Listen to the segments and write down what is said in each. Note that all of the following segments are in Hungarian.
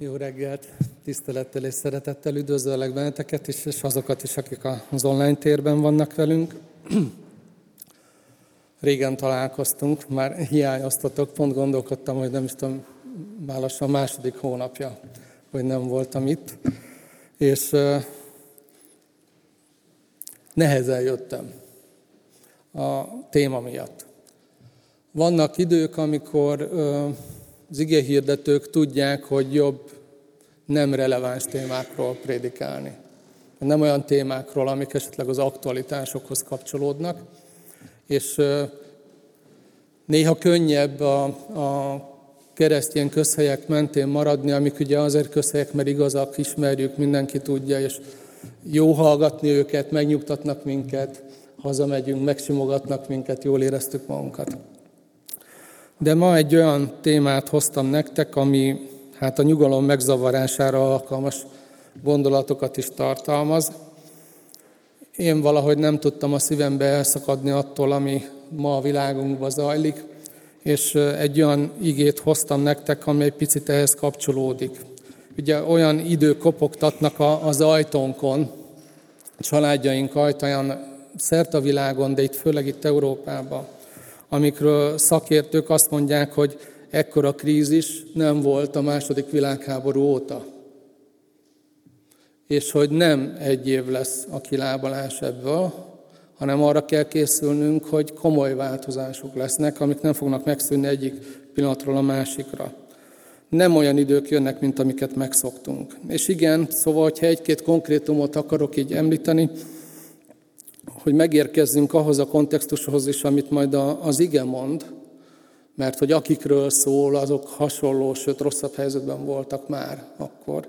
Jó reggelt, tisztelettel és szeretettel üdvözöllek benneteket is, és azokat is, akik az online térben vannak velünk. Régen találkoztunk, már hiányoztatok, pont gondolkodtam, hogy nem is tudom, már lassan második hónapja, hogy nem voltam itt. És nehezen jöttem a téma miatt. Vannak idők, amikor az hirdetők tudják, hogy jobb nem releváns témákról prédikálni. Nem olyan témákról, amik esetleg az aktualitásokhoz kapcsolódnak. És néha könnyebb a, a keresztény közhelyek mentén maradni, amik ugye azért közhelyek, mert igazak, ismerjük, mindenki tudja, és jó hallgatni őket, megnyugtatnak minket, hazamegyünk, megsimogatnak minket, jól éreztük magunkat. De ma egy olyan témát hoztam nektek, ami hát a nyugalom megzavarására alkalmas gondolatokat is tartalmaz. Én valahogy nem tudtam a szívembe elszakadni attól, ami ma a világunkban zajlik, és egy olyan igét hoztam nektek, ami egy picit ehhez kapcsolódik. Ugye olyan idők kopogtatnak az ajtónkon, a családjaink ajtaján szert a világon, de itt főleg itt Európában, amikről szakértők azt mondják, hogy ekkora krízis nem volt a második világháború óta. És hogy nem egy év lesz a kilábalás ebből, hanem arra kell készülnünk, hogy komoly változások lesznek, amik nem fognak megszűnni egyik pillanatról a másikra. Nem olyan idők jönnek, mint amiket megszoktunk. És igen, szóval, hogyha egy-két konkrétumot akarok így említeni, hogy megérkezzünk ahhoz a kontextushoz is, amit majd az ige mond, mert hogy akikről szól, azok hasonló, sőt rosszabb helyzetben voltak már akkor,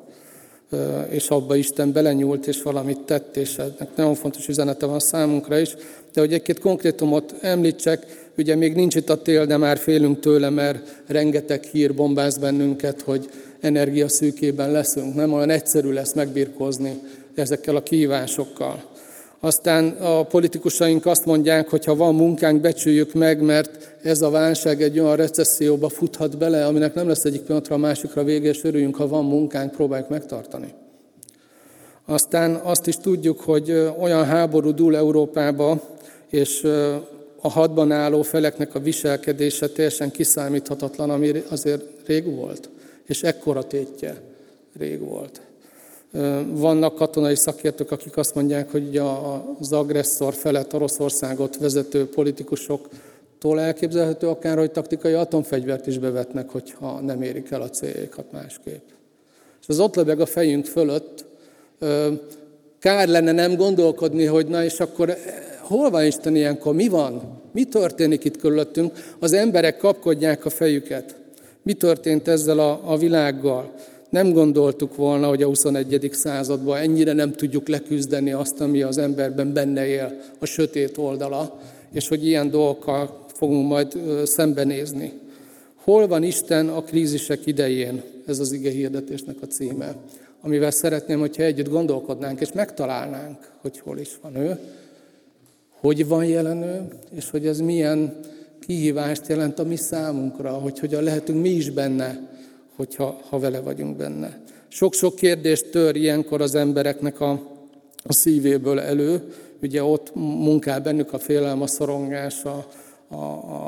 és abba Isten belenyúlt, és valamit tett, és ennek nagyon fontos üzenete van számunkra is. De hogy egy-két konkrétumot említsek, ugye még nincs itt a tél, de már félünk tőle, mert rengeteg hír bombáz bennünket, hogy energiaszűkében leszünk. Nem olyan egyszerű lesz megbirkózni ezekkel a kihívásokkal. Aztán a politikusaink azt mondják, hogy ha van munkánk, becsüljük meg, mert ez a válság egy olyan recesszióba futhat bele, aminek nem lesz egyik pillanatra a másikra vége, és örüljünk, ha van munkánk, próbáljuk megtartani. Aztán azt is tudjuk, hogy olyan háború dúl Európába, és a hadban álló feleknek a viselkedése teljesen kiszámíthatatlan, ami azért rég volt, és ekkora tétje rég volt. Vannak katonai szakértők, akik azt mondják, hogy az agresszor felett Oroszországot vezető politikusoktól elképzelhető akár, hogy taktikai atomfegyvert is bevetnek, hogyha nem érik el a céljaikat másképp. És az ott lebeg a fejünk fölött, kár lenne nem gondolkodni, hogy na és akkor hol van Isten ilyenkor, mi van? Mi történik itt körülöttünk? Az emberek kapkodják a fejüket. Mi történt ezzel a, a világgal? Nem gondoltuk volna, hogy a 21. században ennyire nem tudjuk leküzdeni azt, ami az emberben benne él, a sötét oldala, és hogy ilyen dolgokkal fogunk majd szembenézni. Hol van Isten a krízisek idején? Ez az ige hirdetésnek a címe. Amivel szeretném, hogyha együtt gondolkodnánk, és megtalálnánk, hogy hol is van ő, hogy van jelenő, és hogy ez milyen kihívást jelent a mi számunkra, hogy hogyan lehetünk mi is benne hogyha ha vele vagyunk benne. Sok-sok kérdést tör ilyenkor az embereknek a, a szívéből elő, ugye ott munkál bennük a félelem, a szorongás, a, a, a,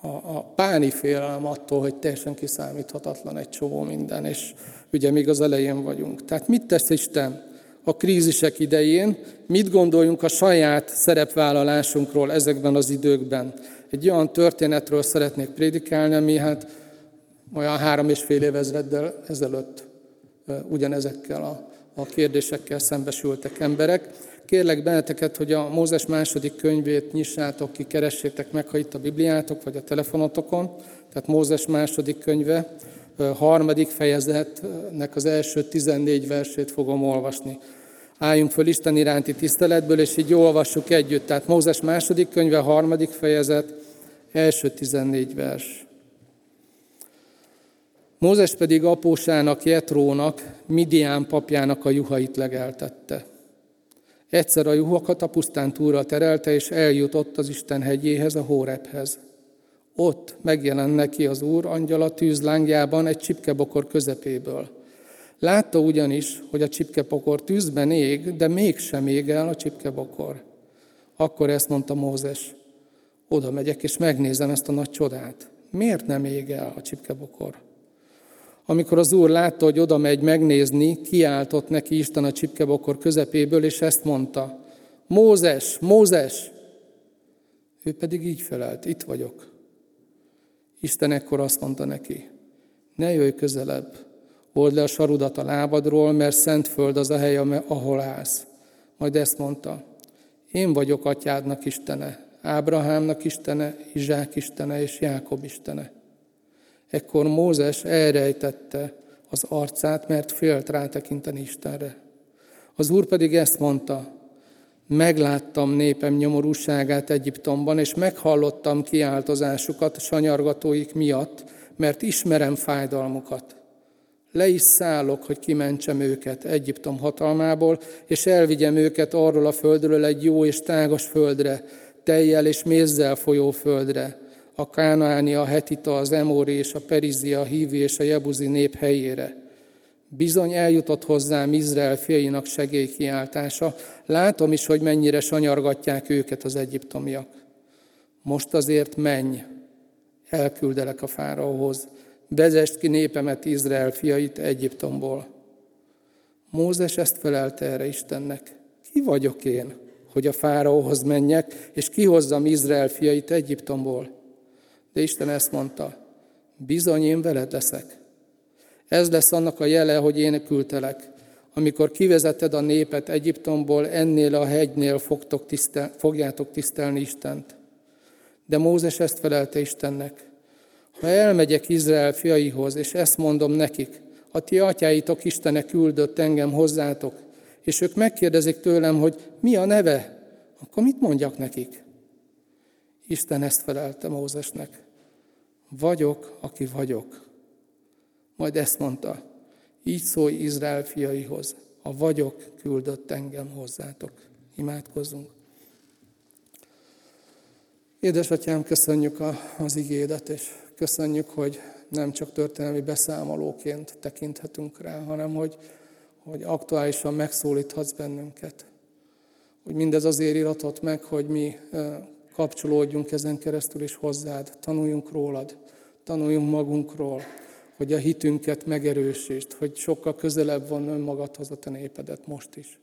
a, a páni félelem attól, hogy teljesen kiszámíthatatlan egy csomó minden, és ugye még az elején vagyunk. Tehát mit tesz Isten a krízisek idején? Mit gondoljunk a saját szerepvállalásunkról ezekben az időkben? Egy olyan történetről szeretnék prédikálni, ami hát olyan három és fél évezreddel ezelőtt ugyanezekkel a, a kérdésekkel szembesültek emberek. Kérlek benneteket, hogy a Mózes második könyvét nyissátok ki, keressétek meg, ha itt a Bibliátok, vagy a telefonotokon. Tehát Mózes második könyve, harmadik fejezetnek az első 14 versét fogom olvasni. Álljunk föl Isten iránti tiszteletből, és így olvassuk együtt. Tehát Mózes második könyve, harmadik fejezet, első 14 vers. Mózes pedig apósának, Jetrónak, Midián papjának a juhait legeltette. Egyszer a juhokat a pusztán túra terelte, és eljutott az Isten hegyéhez, a Hórephez. Ott megjelen neki az Úr angyala tűzlángjában egy csipkebokor közepéből. Látta ugyanis, hogy a csipkepokor tűzben ég, de mégsem ég el a csipkebokor. Akkor ezt mondta Mózes, oda megyek és megnézem ezt a nagy csodát. Miért nem ég el a csipkebokor? Amikor az úr látta, hogy oda megy megnézni, kiáltott neki Isten a csipkebokor közepéből, és ezt mondta, Mózes, Mózes! Ő pedig így felelt, itt vagyok. Isten ekkor azt mondta neki, ne jöjj közelebb, old le a sarudat a lábadról, mert szent föld az a hely, ahol állsz. Majd ezt mondta, én vagyok atyádnak Istene, Ábrahámnak Istene, Izsák Istene és Jákob Istene. Ekkor Mózes elrejtette az arcát, mert félt rátekinteni Istenre. Az Úr pedig ezt mondta, megláttam népem nyomorúságát Egyiptomban, és meghallottam kiáltozásukat sanyargatóik miatt, mert ismerem fájdalmukat. Le is szállok, hogy kimentsem őket Egyiptom hatalmából, és elvigyem őket arról a földről egy jó és tágas földre, tejjel és mézzel folyó földre, a Kánaáni, a Hetita, az Emóri és a Perizia, a Hívi és a Jebuzi nép helyére. Bizony eljutott hozzám Izrael fiainak segélykiáltása, látom is, hogy mennyire sanyargatják őket az egyiptomiak. Most azért menj, elküldelek a fáraóhoz, vezest ki népemet Izrael fiait Egyiptomból. Mózes ezt felelte erre Istennek. Ki vagyok én, hogy a fáraóhoz menjek, és kihozzam Izrael fiait Egyiptomból? De Isten ezt mondta, bizony én veled leszek. Ez lesz annak a jele, hogy én küldtelek. Amikor kivezeted a népet Egyiptomból, ennél a hegynél fogtok tisztel, fogjátok tisztelni Istent. De Mózes ezt felelte Istennek. Ha elmegyek Izrael fiaihoz, és ezt mondom nekik, a ti atyáitok Istene küldött engem hozzátok, és ők megkérdezik tőlem, hogy mi a neve, akkor mit mondjak nekik? Isten ezt felelte Mózesnek. Vagyok, aki vagyok. Majd ezt mondta, így szólj Izrael fiaihoz, a vagyok küldött engem hozzátok. Imádkozzunk. Édesatyám, köszönjük a, az igédet, és köszönjük, hogy nem csak történelmi beszámolóként tekinthetünk rá, hanem hogy, hogy aktuálisan megszólíthatsz bennünket. Hogy mindez azért iratott meg, hogy mi kapcsolódjunk ezen keresztül is hozzád, tanuljunk rólad, tanuljunk magunkról, hogy a hitünket megerősítsd, hogy sokkal közelebb van önmagadhoz a te népedet most is.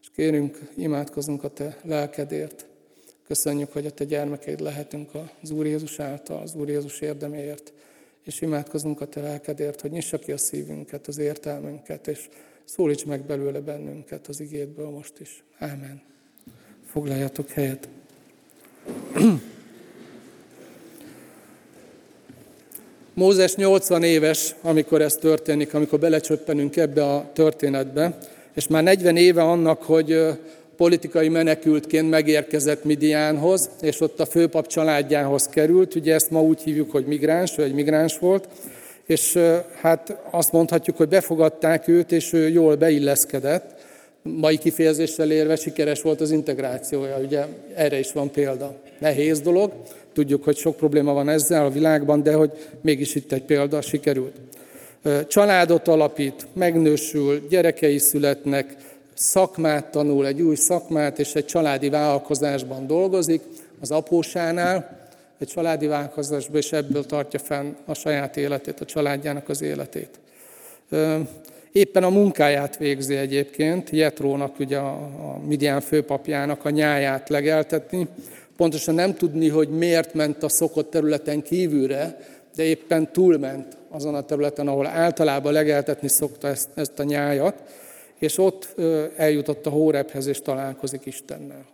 És kérünk, imádkozunk a te lelkedért. Köszönjük, hogy a te gyermekeid lehetünk az Úr Jézus által, az Úr Jézus érdeméért. És imádkozunk a te lelkedért, hogy nyissa ki a szívünket, az értelmünket, és szólíts meg belőle bennünket az igétből most is. Ámen. Foglaljatok helyet. Mózes 80 éves, amikor ez történik, amikor belecsöppenünk ebbe a történetbe, és már 40 éve annak, hogy politikai menekültként megérkezett Midiánhoz, és ott a főpap családjához került. Ugye ezt ma úgy hívjuk, hogy migráns, ő egy migráns volt, és hát azt mondhatjuk, hogy befogadták őt, és ő jól beilleszkedett. Mai kifejezéssel érve sikeres volt az integrációja, ugye erre is van példa. Nehéz dolog, tudjuk, hogy sok probléma van ezzel a világban, de hogy mégis itt egy példa sikerült. Családot alapít, megnősül, gyerekei születnek, szakmát tanul, egy új szakmát, és egy családi vállalkozásban dolgozik, az apósánál, egy családi vállalkozásban, és ebből tartja fenn a saját életét, a családjának az életét. Éppen a munkáját végzi egyébként, Jetrónak, ugye a, a Midian főpapjának a nyáját legeltetni. Pontosan nem tudni, hogy miért ment a szokott területen kívülre, de éppen túlment azon a területen, ahol általában legeltetni szokta ezt, ezt a nyájat, és ott eljutott a Hórephez, és találkozik Istennel.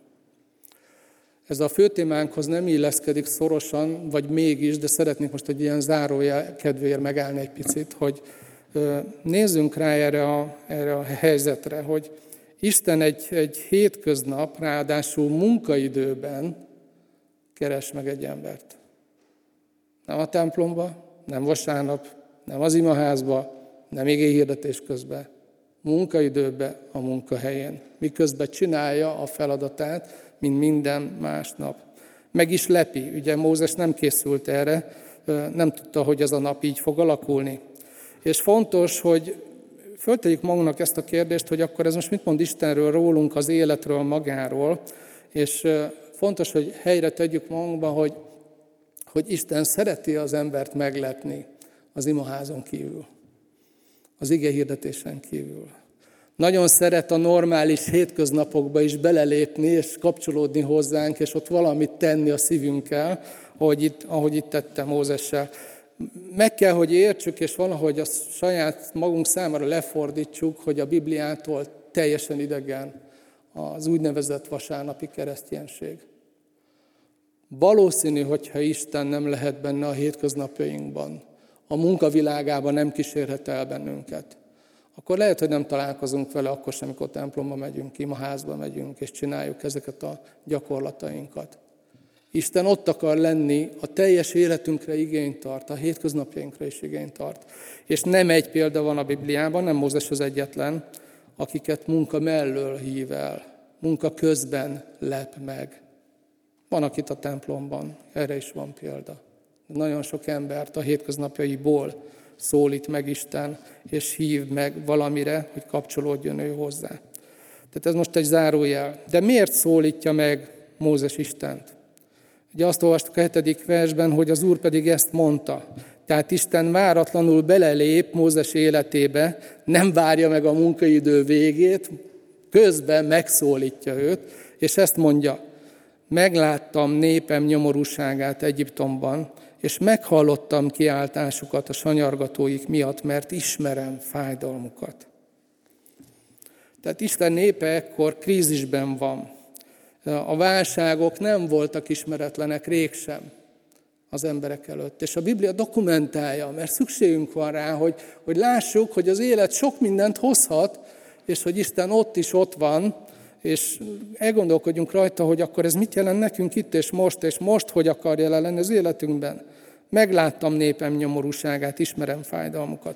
Ez a fő témánkhoz nem illeszkedik szorosan, vagy mégis, de szeretnék most egy ilyen zárójel kedvéért megállni egy picit, hogy nézzünk rá erre a, erre a helyzetre, hogy Isten egy, egy hétköznap, ráadásul munkaidőben keres meg egy embert. Nem a templomba, nem vasárnap, nem az imaházba, nem igé hirdetés közben, munkaidőben, a munkahelyén, miközben csinálja a feladatát, mint minden más nap. Meg is lepi, ugye Mózes nem készült erre, nem tudta, hogy ez a nap így fog alakulni. És fontos, hogy föltegyük magunknak ezt a kérdést, hogy akkor ez most mit mond Istenről, rólunk, az életről, magáról, és fontos, hogy helyre tegyük magunkba, hogy, hogy Isten szereti az embert meglepni az imaházon kívül, az ige hirdetésen kívül. Nagyon szeret a normális hétköznapokba is belelépni és kapcsolódni hozzánk, és ott valamit tenni a szívünkkel, ahogy itt, ahogy itt tette Mózessel. Meg kell, hogy értsük, és valahogy a saját magunk számára lefordítsuk, hogy a Bibliától teljesen idegen az úgynevezett vasárnapi kereszténység. Valószínű, hogyha Isten nem lehet benne a hétköznapjainkban, a munkavilágában nem kísérhet el bennünket, akkor lehet, hogy nem találkozunk vele akkor sem, amikor templomba megyünk, imaházba megyünk, és csináljuk ezeket a gyakorlatainkat. Isten ott akar lenni, a teljes életünkre igényt tart, a hétköznapjainkra is igényt tart. És nem egy példa van a Bibliában, nem Mózes az egyetlen, akiket munka mellől hív el, munka közben lep meg. Van, akit a templomban, erre is van példa. Nagyon sok embert a hétköznapjaiból szólít meg Isten, és hív meg valamire, hogy kapcsolódjon ő hozzá. Tehát ez most egy zárójel. De miért szólítja meg Mózes Istent? Ugye azt olvastuk a hetedik versben, hogy az Úr pedig ezt mondta. Tehát Isten váratlanul belelép Mózes életébe, nem várja meg a munkaidő végét, közben megszólítja őt, és ezt mondja, megláttam népem nyomorúságát Egyiptomban, és meghallottam kiáltásukat a sanyargatóik miatt, mert ismerem fájdalmukat. Tehát Isten népe ekkor krízisben van. A válságok nem voltak ismeretlenek rég sem az emberek előtt. És a Biblia dokumentálja, mert szükségünk van rá, hogy, hogy lássuk, hogy az élet sok mindent hozhat, és hogy Isten ott is ott van, és elgondolkodjunk rajta, hogy akkor ez mit jelent nekünk itt és most, és most hogy akar jelen lenni az életünkben. Megláttam népem nyomorúságát, ismerem fájdalmukat.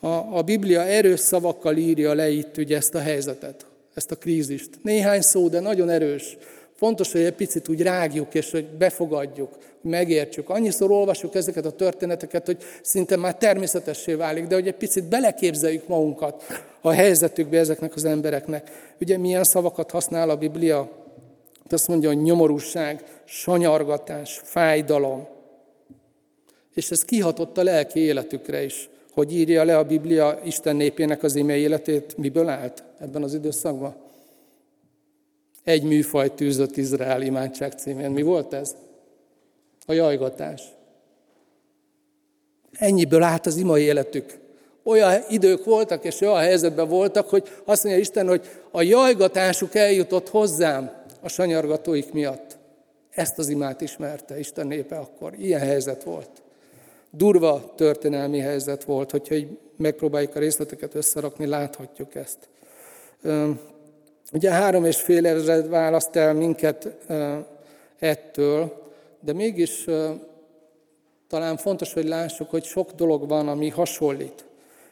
A, a Biblia erős szavakkal írja le itt ugye ezt a helyzetet, ezt a krízist. Néhány szó, de nagyon erős. Fontos, hogy egy picit úgy rágjuk, és hogy befogadjuk, hogy megértsük. Annyiszor olvasjuk ezeket a történeteket, hogy szinte már természetessé válik, de hogy egy picit beleképzeljük magunkat a helyzetükbe ezeknek az embereknek. Ugye milyen szavakat használ a Biblia? Azt mondja, hogy nyomorúság, sanyargatás, fájdalom. És ez kihatott a lelki életükre is. Hogy írja le a Biblia Isten népének az ime életét, miből állt ebben az időszakban? Egy műfaj tűzött Izrael imádság címén. Mi volt ez? A jajgatás. Ennyiből állt az imai életük. Olyan idők voltak, és olyan helyzetben voltak, hogy azt mondja Isten, hogy a jajgatásuk eljutott hozzám a sanyargatóik miatt. Ezt az imát ismerte Isten népe akkor. Ilyen helyzet volt. Durva történelmi helyzet volt, hogyha így megpróbáljuk a részleteket összerakni, láthatjuk ezt. Ugye három és fél ezred választ el minket ettől, de mégis talán fontos, hogy lássuk, hogy sok dolog van, ami hasonlít.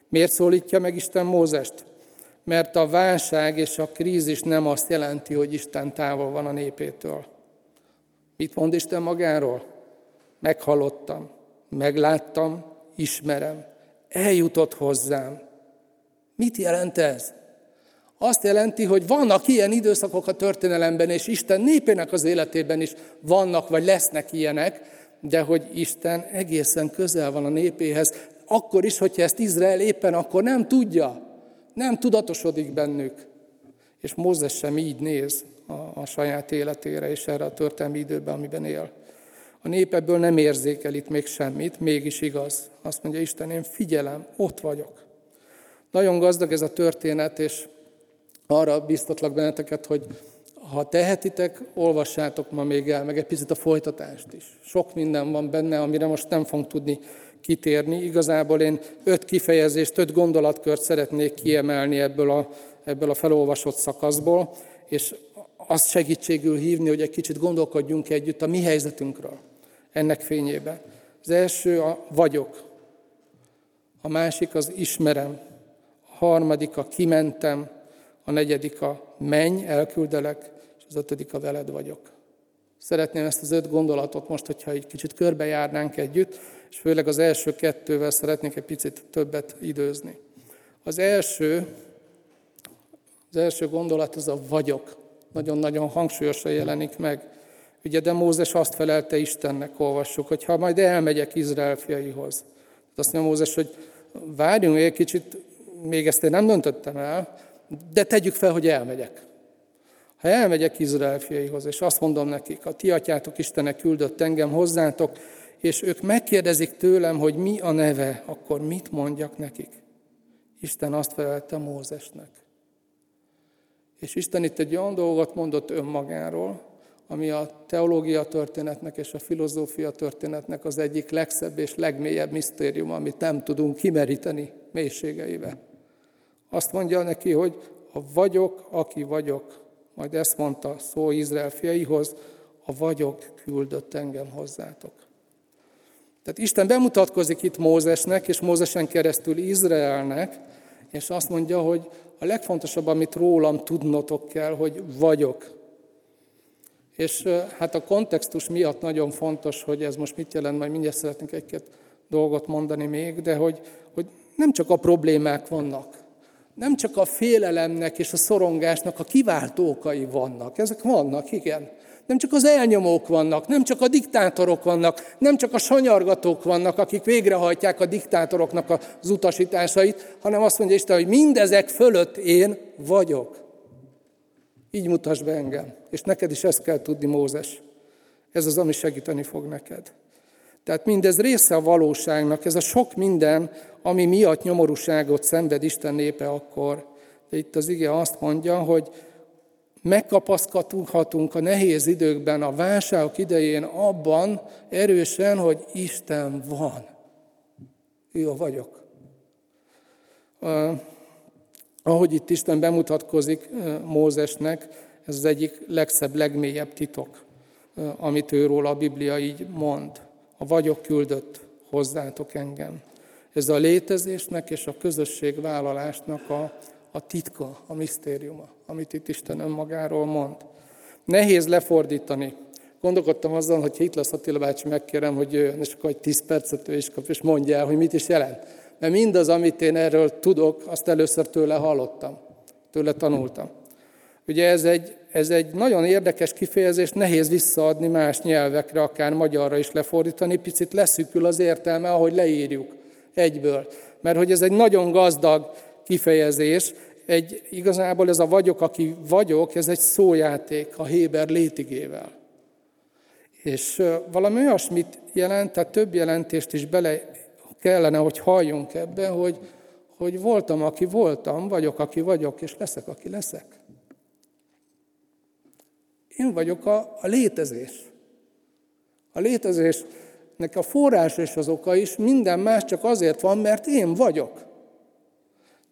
Miért szólítja meg Isten Mózest? Mert a válság és a krízis nem azt jelenti, hogy Isten távol van a népétől. Mit mond Isten magáról? Meghallottam, megláttam, ismerem, eljutott hozzám. Mit jelent ez? Azt jelenti, hogy vannak ilyen időszakok a történelemben, és Isten népének az életében is vannak, vagy lesznek ilyenek, de hogy Isten egészen közel van a népéhez, akkor is, hogyha ezt Izrael éppen akkor nem tudja, nem tudatosodik bennük. És Mózes sem így néz a, a saját életére és erre a történelmi időben, amiben él. A nép ebből nem érzékel itt még semmit, mégis igaz. Azt mondja Isten, én figyelem, ott vagyok. Nagyon gazdag ez a történet, és arra biztatlak benneteket, hogy ha tehetitek, olvassátok ma még el, meg egy picit a folytatást is. Sok minden van benne, amire most nem fogunk tudni kitérni. Igazából én öt kifejezést, öt gondolatkört szeretnék kiemelni ebből a, ebből a felolvasott szakaszból, és azt segítségül hívni, hogy egy kicsit gondolkodjunk együtt a mi helyzetünkről ennek fényében. Az első a vagyok, a másik az ismerem, a harmadik a kimentem, a negyedik a menj, elküldelek, és az ötödik a veled vagyok. Szeretném ezt az öt gondolatot most, hogyha egy kicsit körbejárnánk együtt, és főleg az első kettővel szeretnék egy picit többet időzni. Az első, az első gondolat az a vagyok. Nagyon-nagyon hangsúlyosan jelenik meg. Ugye, de Mózes azt felelte Istennek, olvassuk, hogy ha majd elmegyek Izrael fiaihoz. Azt mondja Mózes, hogy várjunk egy kicsit, még ezt én nem döntöttem el, de tegyük fel, hogy elmegyek. Ha elmegyek Izrael fiaihoz, és azt mondom nekik, a ti atyátok Istenek küldött engem hozzátok, és ők megkérdezik tőlem, hogy mi a neve, akkor mit mondjak nekik? Isten azt felelte Mózesnek. És Isten itt egy olyan dolgot mondott önmagáról, ami a teológia történetnek és a filozófia történetnek az egyik legszebb és legmélyebb misztérium, amit nem tudunk kimeríteni mélységeibe. Azt mondja neki, hogy a vagyok, aki vagyok, majd ezt mondta szó Izrael fiaihoz, a vagyok küldött engem hozzátok. Tehát Isten bemutatkozik itt Mózesnek, és Mózesen keresztül Izraelnek, és azt mondja, hogy a legfontosabb, amit rólam tudnotok kell, hogy vagyok. És hát a kontextus miatt nagyon fontos, hogy ez most mit jelent, majd mindjárt szeretnénk egy-két dolgot mondani még, de hogy, hogy nem csak a problémák vannak, nem csak a félelemnek és a szorongásnak a kiváltó okai vannak. Ezek vannak, igen. Nem csak az elnyomók vannak, nem csak a diktátorok vannak, nem csak a sanyargatók vannak, akik végrehajtják a diktátoroknak az utasításait, hanem azt mondja Isten, hogy mindezek fölött én vagyok. Így mutasd be engem. És neked is ezt kell tudni, Mózes. Ez az, ami segíteni fog neked. Tehát mindez része a valóságnak, ez a sok minden, ami miatt nyomorúságot szenved Isten népe akkor. De itt az ige azt mondja, hogy megkapaszkodhatunk a nehéz időkben, a válságok idején abban erősen, hogy Isten van. A vagyok. Ahogy itt Isten bemutatkozik Mózesnek, ez az egyik legszebb, legmélyebb titok, amit őról a Biblia így mond. A vagyok küldött hozzátok engem. Ez a létezésnek és a közösségvállalásnak a, a titka, a misztériuma, amit itt Isten önmagáról mond. Nehéz lefordítani. Gondolkodtam azon, hogy itt lesz bácsi, megkérem, hogy jöjjön, és akkor egy tíz percet ő is kap, és mondja el, hogy mit is jelent. Mert mindaz, amit én erről tudok, azt először tőle hallottam, tőle tanultam. Ugye ez egy, ez egy nagyon érdekes kifejezés, nehéz visszaadni más nyelvekre, akár magyarra is lefordítani, picit leszűkül az értelme, ahogy leírjuk egyből. Mert hogy ez egy nagyon gazdag kifejezés, egy, igazából ez a vagyok, aki vagyok, ez egy szójáték a Héber létigével. És valami olyasmit jelent, tehát több jelentést is bele kellene, hogy halljunk ebbe, hogy, hogy voltam, aki voltam, vagyok, aki vagyok, és leszek, aki leszek. Én vagyok a, a létezés. A létezésnek a forrás és az oka is minden más csak azért van, mert én vagyok.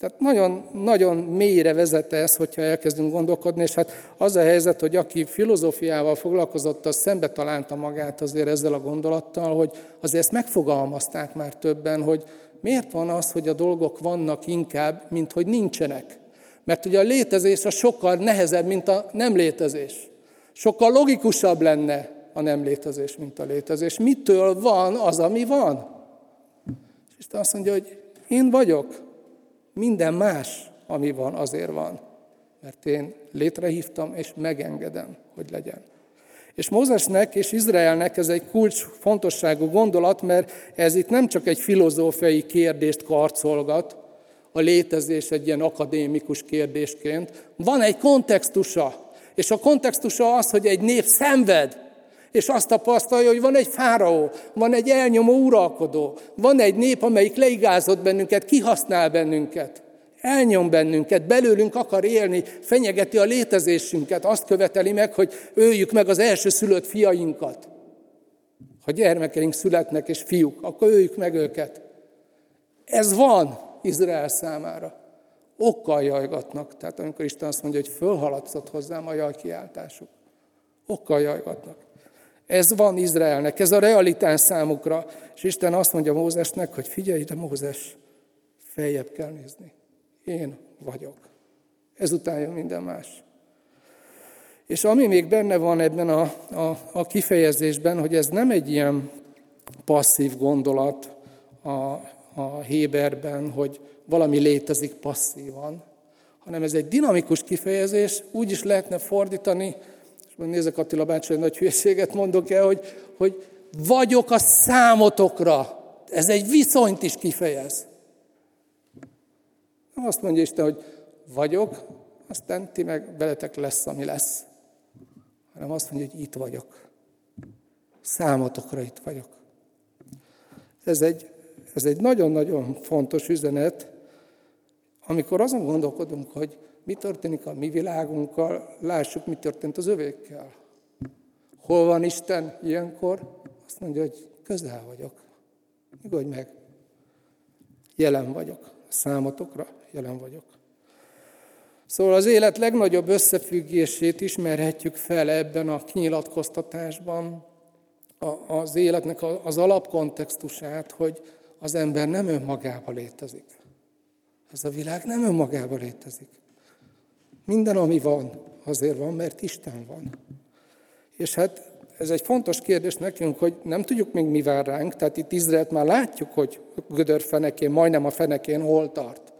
Tehát nagyon, nagyon mélyre vezette ez, hogyha elkezdünk gondolkodni, és hát az a helyzet, hogy aki filozófiával foglalkozott, az szembe találta magát azért ezzel a gondolattal, hogy azért ezt megfogalmazták már többen, hogy miért van az, hogy a dolgok vannak inkább, mint hogy nincsenek. Mert ugye a létezés a sokkal nehezebb, mint a nem létezés. Sokkal logikusabb lenne a nem létezés, mint a létezés. Mitől van az, ami van? És Isten azt mondja, hogy én vagyok. Minden más, ami van, azért van. Mert én létrehívtam, és megengedem, hogy legyen. És Mózesnek és Izraelnek ez egy kulcs fontosságú gondolat, mert ez itt nem csak egy filozófiai kérdést karcolgat, a létezés egy ilyen akadémikus kérdésként. Van egy kontextusa, és a kontextusa az, hogy egy nép szenved, és azt tapasztalja, hogy van egy fáraó, van egy elnyomó uralkodó, van egy nép, amelyik leigázott bennünket, kihasznál bennünket, elnyom bennünket, belőlünk akar élni, fenyegeti a létezésünket, azt követeli meg, hogy öljük meg az első szülött fiainkat. Ha gyermekeink születnek és fiúk, akkor öljük meg őket. Ez van Izrael számára okkal jajgatnak. Tehát amikor Isten azt mondja, hogy fölhaladszott hozzám a jajkiáltásuk. Okkal jajgatnak. Ez van Izraelnek, ez a realitás számukra. És Isten azt mondja Mózesnek, hogy figyelj ide Mózes, feljebb kell nézni. Én vagyok. Ezután jön minden más. És ami még benne van ebben a, a, a kifejezésben, hogy ez nem egy ilyen passzív gondolat a, a Héberben, hogy valami létezik passzívan, hanem ez egy dinamikus kifejezés, úgy is lehetne fordítani, és nézek Attila bácsi, hogy nagy hülyeséget mondok el, hogy, hogy vagyok a számotokra. Ez egy viszonyt is kifejez. Azt mondja Isten, hogy vagyok, aztán ti meg veletek lesz, ami lesz. Hanem azt mondja, hogy itt vagyok. Számotokra itt vagyok. Ez egy, ez egy nagyon-nagyon fontos üzenet, amikor azon gondolkodunk, hogy mi történik a mi világunkkal, lássuk, mi történt az övékkel. Hol van Isten ilyenkor? Azt mondja, hogy közel vagyok. Nyugodj meg. Jelen vagyok. Számotokra jelen vagyok. Szóval az élet legnagyobb összefüggését ismerhetjük fel ebben a kinyilatkoztatásban, az életnek az alapkontextusát, hogy az ember nem önmagában létezik. Ez a világ nem önmagában létezik. Minden, ami van, azért van, mert Isten van. És hát ez egy fontos kérdés nekünk, hogy nem tudjuk még mi vár ránk, tehát itt Izraelt már látjuk, hogy gödör fenekén, majdnem a fenekén hol tart.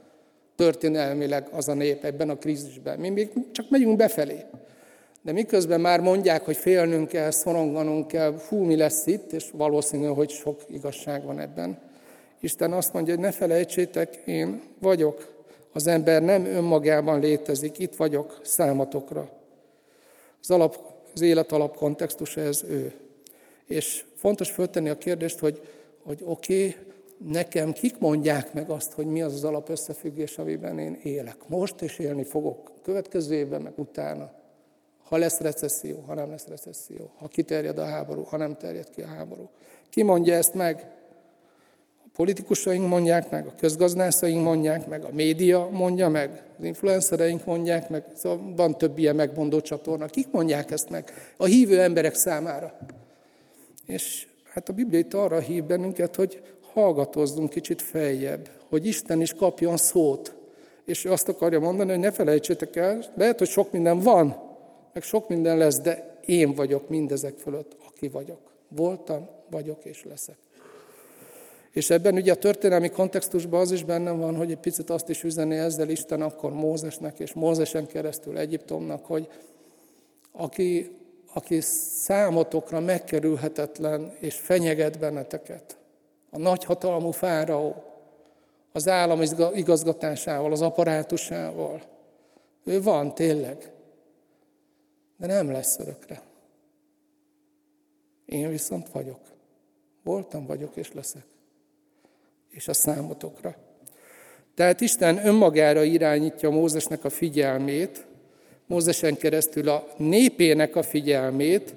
Történelmileg az a nép ebben a krízisben. Mi még csak megyünk befelé. De miközben már mondják, hogy félnünk kell, szoronganunk kell, hú, mi lesz itt, és valószínű, hogy sok igazság van ebben. Isten azt mondja, hogy ne felejtsétek, én vagyok. Az ember nem önmagában létezik, itt vagyok számatokra. Az, alap, az élet alap kontextusa ez ő. És fontos föltenni a kérdést, hogy, hogy oké, okay, nekem kik mondják meg azt, hogy mi az az alap összefüggés, amiben én élek. Most és élni fogok, következő évben, meg utána. Ha lesz recesszió, ha nem lesz recesszió. Ha kiterjed a háború, ha nem terjed ki a háború. Ki mondja ezt meg? Politikusaink mondják meg, a közgazdászaink mondják meg, a média mondja meg, az influencereink mondják meg, szóval van több ilyen megmondó csatorna. Kik mondják ezt meg? A hívő emberek számára. És hát a Biblia itt arra hív bennünket, hogy hallgatozzunk kicsit feljebb, hogy Isten is kapjon szót. És ő azt akarja mondani, hogy ne felejtsétek el, lehet, hogy sok minden van, meg sok minden lesz, de én vagyok mindezek fölött, aki vagyok. Voltam, vagyok és leszek. És ebben ugye a történelmi kontextusban az is bennem van, hogy egy picit azt is üzeni ezzel Isten akkor Mózesnek és Mózesen keresztül Egyiptomnak, hogy aki, aki számotokra megkerülhetetlen és fenyeget benneteket, a nagyhatalmú fáraó, az állam igazgatásával, az apparátusával. Ő van tényleg, de nem lesz örökre. Én viszont vagyok. Voltam, vagyok és leszek és a számotokra. Tehát Isten önmagára irányítja Mózesnek a figyelmét, Mózesen keresztül a népének a figyelmét,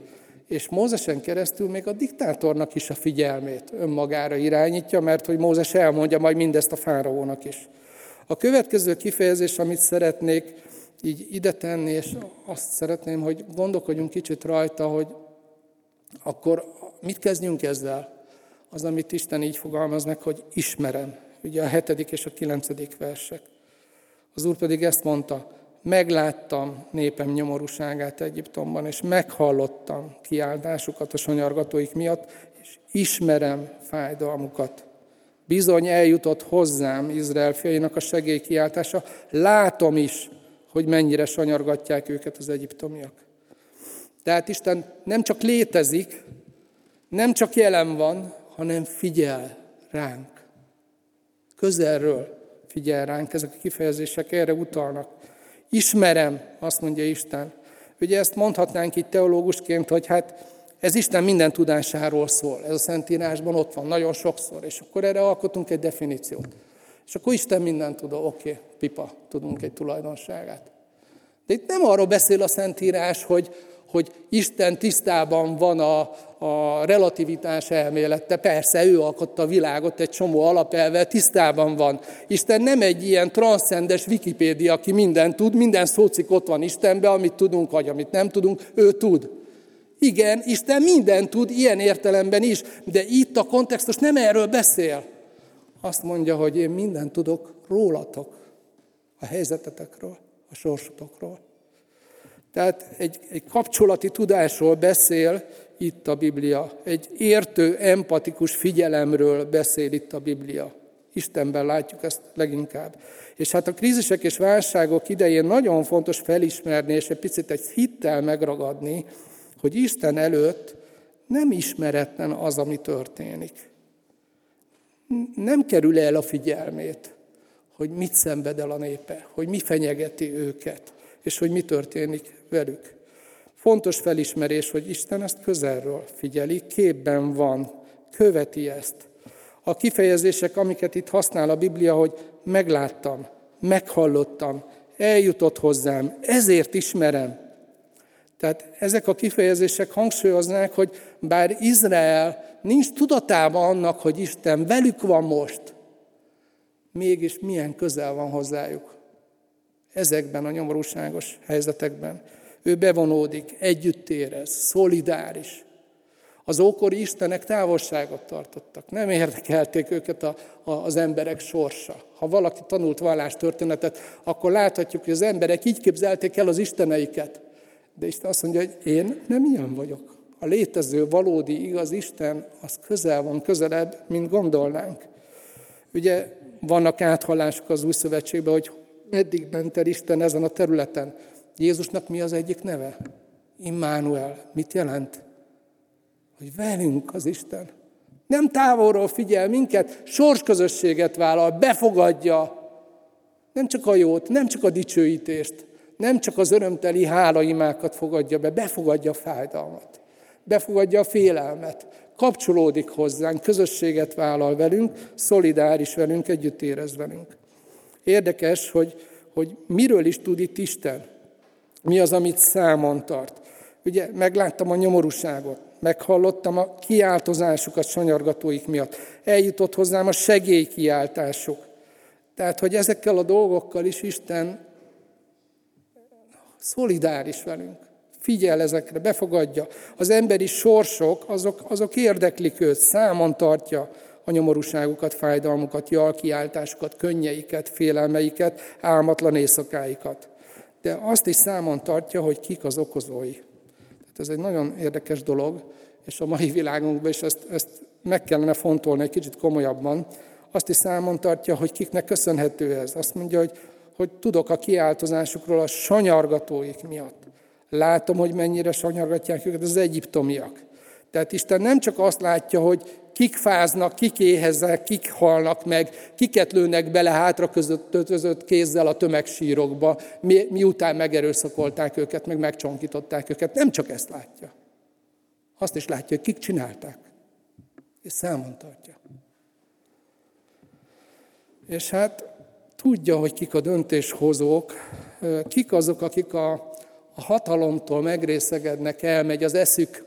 és Mózesen keresztül még a diktátornak is a figyelmét önmagára irányítja, mert hogy Mózes elmondja majd mindezt a fáraónak is. A következő kifejezés, amit szeretnék így ide tenni, és azt szeretném, hogy gondolkodjunk kicsit rajta, hogy akkor mit kezdjünk ezzel? Az, amit Isten így fogalmaz meg, hogy ismerem. Ugye a hetedik és a kilencedik versek. Az Úr pedig ezt mondta, megláttam népem nyomorúságát Egyiptomban, és meghallottam kiáltásukat a sonyargatóik miatt, és ismerem fájdalmukat. Bizony eljutott hozzám Izrael fiainak a segélykiáltása, látom is, hogy mennyire sanyargatják őket az egyiptomiak. Tehát Isten nem csak létezik, nem csak jelen van, hanem figyel ránk. Közelről figyel ránk, ezek a kifejezések erre utalnak. Ismerem, azt mondja Isten. Ugye ezt mondhatnánk itt teológusként, hogy hát ez Isten minden tudásáról szól. Ez a Szentírásban ott van nagyon sokszor, és akkor erre alkotunk egy definíciót. És akkor Isten minden tudó, oké, okay, pipa, tudunk egy tulajdonságát. De itt nem arról beszél a Szentírás, hogy, hogy Isten tisztában van a, a relativitás elmélete. Persze, ő alkotta a világot egy csomó alapelvel, tisztában van. Isten nem egy ilyen transzcendes Wikipédia, aki mindent tud, minden szócik ott van Istenben, amit tudunk, vagy amit nem tudunk, ő tud. Igen, Isten mindent tud, ilyen értelemben is, de itt a kontextus nem erről beszél. Azt mondja, hogy én mindent tudok rólatok, a helyzetetekről, a sorsotokról. Tehát egy, egy kapcsolati tudásról beszél itt a Biblia. Egy értő, empatikus figyelemről beszél itt a Biblia. Istenben látjuk ezt leginkább. És hát a krízisek és válságok idején nagyon fontos felismerni, és egy picit egy hittel megragadni, hogy Isten előtt nem ismeretlen az, ami történik. Nem kerül el a figyelmét, hogy mit szenved el a népe, hogy mi fenyegeti őket, és hogy mi történik velük. Fontos felismerés, hogy Isten ezt közelről figyeli, képben van, követi ezt. A kifejezések, amiket itt használ a Biblia, hogy megláttam, meghallottam, eljutott hozzám, ezért ismerem. Tehát ezek a kifejezések hangsúlyoznák, hogy bár Izrael nincs tudatában annak, hogy Isten velük van most, mégis milyen közel van hozzájuk ezekben a nyomorúságos helyzetekben. Ő bevonódik, együtt érez, szolidáris. Az ókori istenek távolságot tartottak. Nem érdekelték őket a, a, az emberek sorsa. Ha valaki tanult vallástörténetet, akkor láthatjuk, hogy az emberek így képzelték el az isteneiket. De Isten azt mondja, hogy én nem ilyen vagyok. A létező, valódi, igaz Isten, az közel van, közelebb, mint gondolnánk. Ugye vannak áthallások az új szövetségben, hogy meddig ment el Isten ezen a területen. Jézusnak mi az egyik neve? Immanuel. Mit jelent? Hogy velünk az Isten. Nem távolról figyel minket, sorsközösséget vállal, befogadja. Nem csak a jót, nem csak a dicsőítést, nem csak az örömteli hálaimákat fogadja be, befogadja a fájdalmat, befogadja a félelmet, kapcsolódik hozzánk, közösséget vállal velünk, szolidáris velünk, együtt érez velünk. Érdekes, hogy, hogy miről is tud itt Isten. Mi az, amit számon tart. Ugye megláttam a nyomorúságot, meghallottam a kiáltozásukat sanyargatóik miatt. Eljutott hozzám a segélykiáltásuk. Tehát, hogy ezekkel a dolgokkal is Isten szolidáris velünk. Figyel ezekre, befogadja. Az emberi sorsok, azok, azok érdeklik őt, számon tartja a nyomorúságukat, fájdalmukat, jalkiáltásukat, könnyeiket, félelmeiket, álmatlan éjszakáikat. De azt is számon tartja, hogy kik az okozói. Tehát ez egy nagyon érdekes dolog, és a mai világunkban is ezt, ezt meg kellene fontolni egy kicsit komolyabban. Azt is számon tartja, hogy kiknek köszönhető ez. Azt mondja, hogy, hogy tudok a kiáltozásukról a sanyargatóik miatt. Látom, hogy mennyire sanyargatják őket az egyiptomiak. Tehát Isten nem csak azt látja, hogy kik fáznak, kik éheznek, kik halnak meg, kiket lőnek bele hátra között kézzel a tömegsírokba, mi, miután megerőszakolták őket, meg megcsonkították őket. Nem csak ezt látja. Azt is látja, hogy kik csinálták. És számon tartja. És hát tudja, hogy kik a döntéshozók, kik azok, akik a, a hatalomtól megrészegednek, elmegy az eszük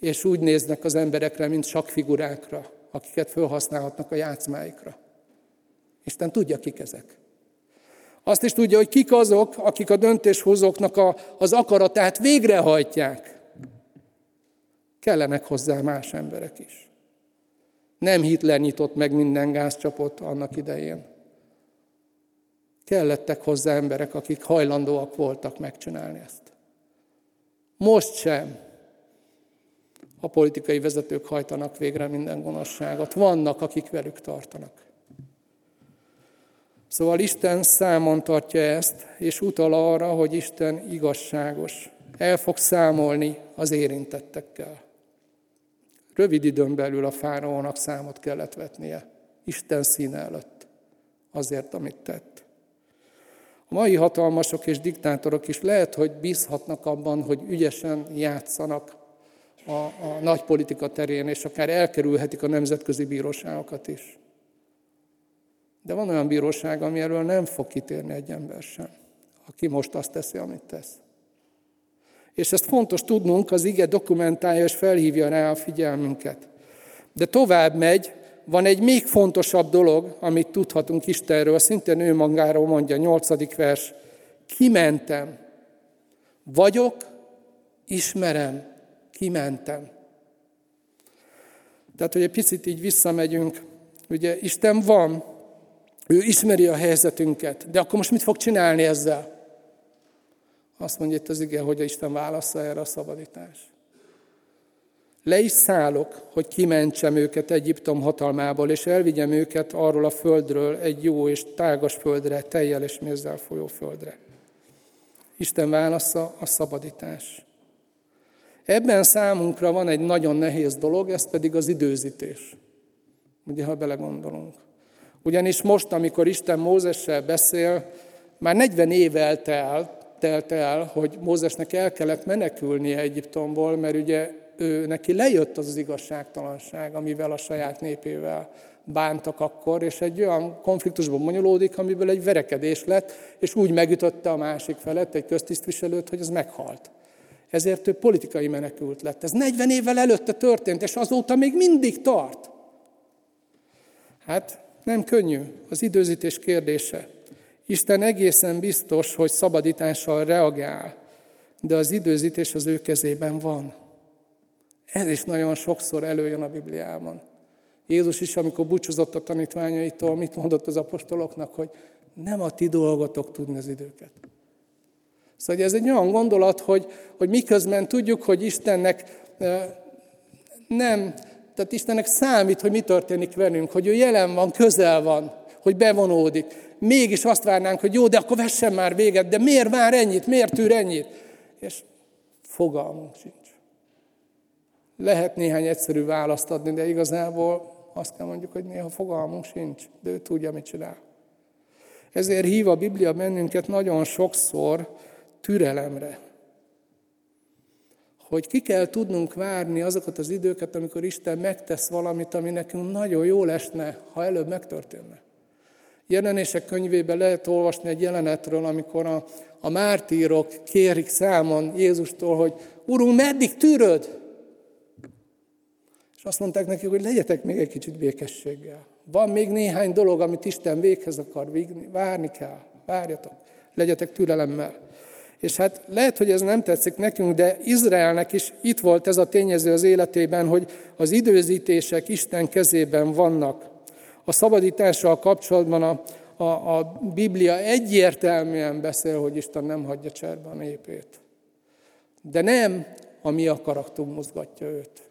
és úgy néznek az emberekre, mint sakfigurákra, akiket felhasználhatnak a játszmáikra. Isten tudja, kik ezek. Azt is tudja, hogy kik azok, akik a döntéshozóknak a, az akaratát végrehajtják. Kellenek hozzá más emberek is. Nem Hitler nyitott meg minden gázcsapot annak idején. Kellettek hozzá emberek, akik hajlandóak voltak megcsinálni ezt. Most sem a politikai vezetők hajtanak végre minden gonoszságot. Vannak, akik velük tartanak. Szóval Isten számon tartja ezt, és utal arra, hogy Isten igazságos. El fog számolni az érintettekkel. Rövid időn belül a fáraónak számot kellett vetnie. Isten színe előtt. Azért, amit tett. A mai hatalmasok és diktátorok is lehet, hogy bízhatnak abban, hogy ügyesen játszanak a, a nagy politika terén, és akár elkerülhetik a nemzetközi bíróságokat is. De van olyan bíróság, ami erről nem fog kitérni egy ember sem, aki most azt teszi, amit tesz. És ezt fontos tudnunk, az ige dokumentálja és felhívja rá a figyelmünket. De tovább megy, van egy még fontosabb dolog, amit tudhatunk Istenről, szintén ő magáról mondja, nyolcadik vers. Kimentem, vagyok, ismerem, kimentem. Tehát, hogy egy picit így visszamegyünk, ugye Isten van, ő ismeri a helyzetünket, de akkor most mit fog csinálni ezzel? Azt mondja itt az ige, hogy Isten válasza erre a szabadítás. Le is szállok, hogy kimentsem őket Egyiptom hatalmából, és elvigyem őket arról a földről egy jó és tágas földre, teljel és mézzel folyó földre. Isten válasza a szabadítás. Ebben számunkra van egy nagyon nehéz dolog, ez pedig az időzítés. Ugye, ha belegondolunk. Ugyanis most, amikor Isten Mózessel beszél, már 40 év eltelt, telt el, hogy Mózesnek el kellett menekülnie Egyiptomból, mert ugye ő, neki lejött az az igazságtalanság, amivel a saját népével bántak akkor, és egy olyan konfliktusban bonyolódik, amiből egy verekedés lett, és úgy megütötte a másik felett, egy köztisztviselőt, hogy az meghalt. Ezért ő politikai menekült lett. Ez 40 évvel előtte történt, és azóta még mindig tart. Hát nem könnyű az időzítés kérdése. Isten egészen biztos, hogy szabadítással reagál, de az időzítés az ő kezében van. Ez is nagyon sokszor előjön a Bibliában. Jézus is, amikor búcsúzott a tanítványaitól, mit mondott az apostoloknak, hogy nem a ti dolgotok tudni az időket. Szóval ez egy olyan gondolat, hogy, hogy miközben tudjuk, hogy Istennek nem, tehát Istennek számít, hogy mi történik velünk, hogy ő jelen van, közel van, hogy bevonódik. Mégis azt várnánk, hogy jó, de akkor vessen már véget, de miért vár ennyit, miért tűr ennyit? És fogalmunk sincs. Lehet néhány egyszerű választ adni, de igazából azt kell mondjuk, hogy néha fogalmunk sincs, de ő tudja, mit csinál. Ezért hív a Biblia bennünket nagyon sokszor türelemre. Hogy ki kell tudnunk várni azokat az időket, amikor Isten megtesz valamit, ami nekünk nagyon jó lesne, ha előbb megtörténne. Jelenések könyvében lehet olvasni egy jelenetről, amikor a, a mártírok kérik számon Jézustól, hogy Urunk, meddig tűröd? És azt mondták neki, hogy legyetek még egy kicsit békességgel. Van még néhány dolog, amit Isten véghez akar. Várni kell. Várjatok. Legyetek türelemmel. És hát lehet, hogy ez nem tetszik nekünk, de Izraelnek is itt volt ez a tényező az életében, hogy az időzítések Isten kezében vannak. A szabadítással kapcsolatban a, a, a Biblia egyértelműen beszél, hogy Isten nem hagyja cserbe a népét. De nem a mi akaratunk mozgatja őt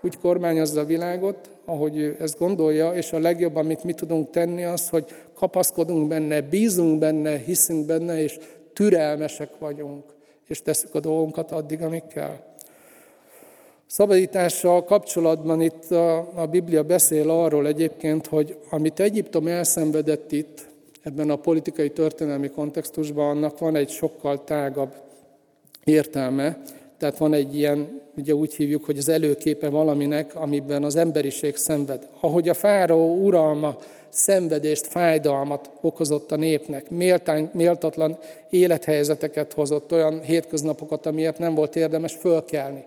úgy kormányozza a világot, ahogy ő ezt gondolja, és a legjobb, amit mi tudunk tenni, az, hogy kapaszkodunk benne, bízunk benne, hiszünk benne, és türelmesek vagyunk, és tesszük a dolgunkat addig, amíg kell. Szabadítással kapcsolatban itt a, a Biblia beszél arról egyébként, hogy amit Egyiptom elszenvedett itt, ebben a politikai történelmi kontextusban, annak van egy sokkal tágabb értelme, tehát van egy ilyen, ugye úgy hívjuk, hogy az előképe valaminek, amiben az emberiség szenved. Ahogy a fáraó uralma szenvedést, fájdalmat okozott a népnek, méltán, méltatlan élethelyzeteket hozott, olyan hétköznapokat, amiért nem volt érdemes fölkelni.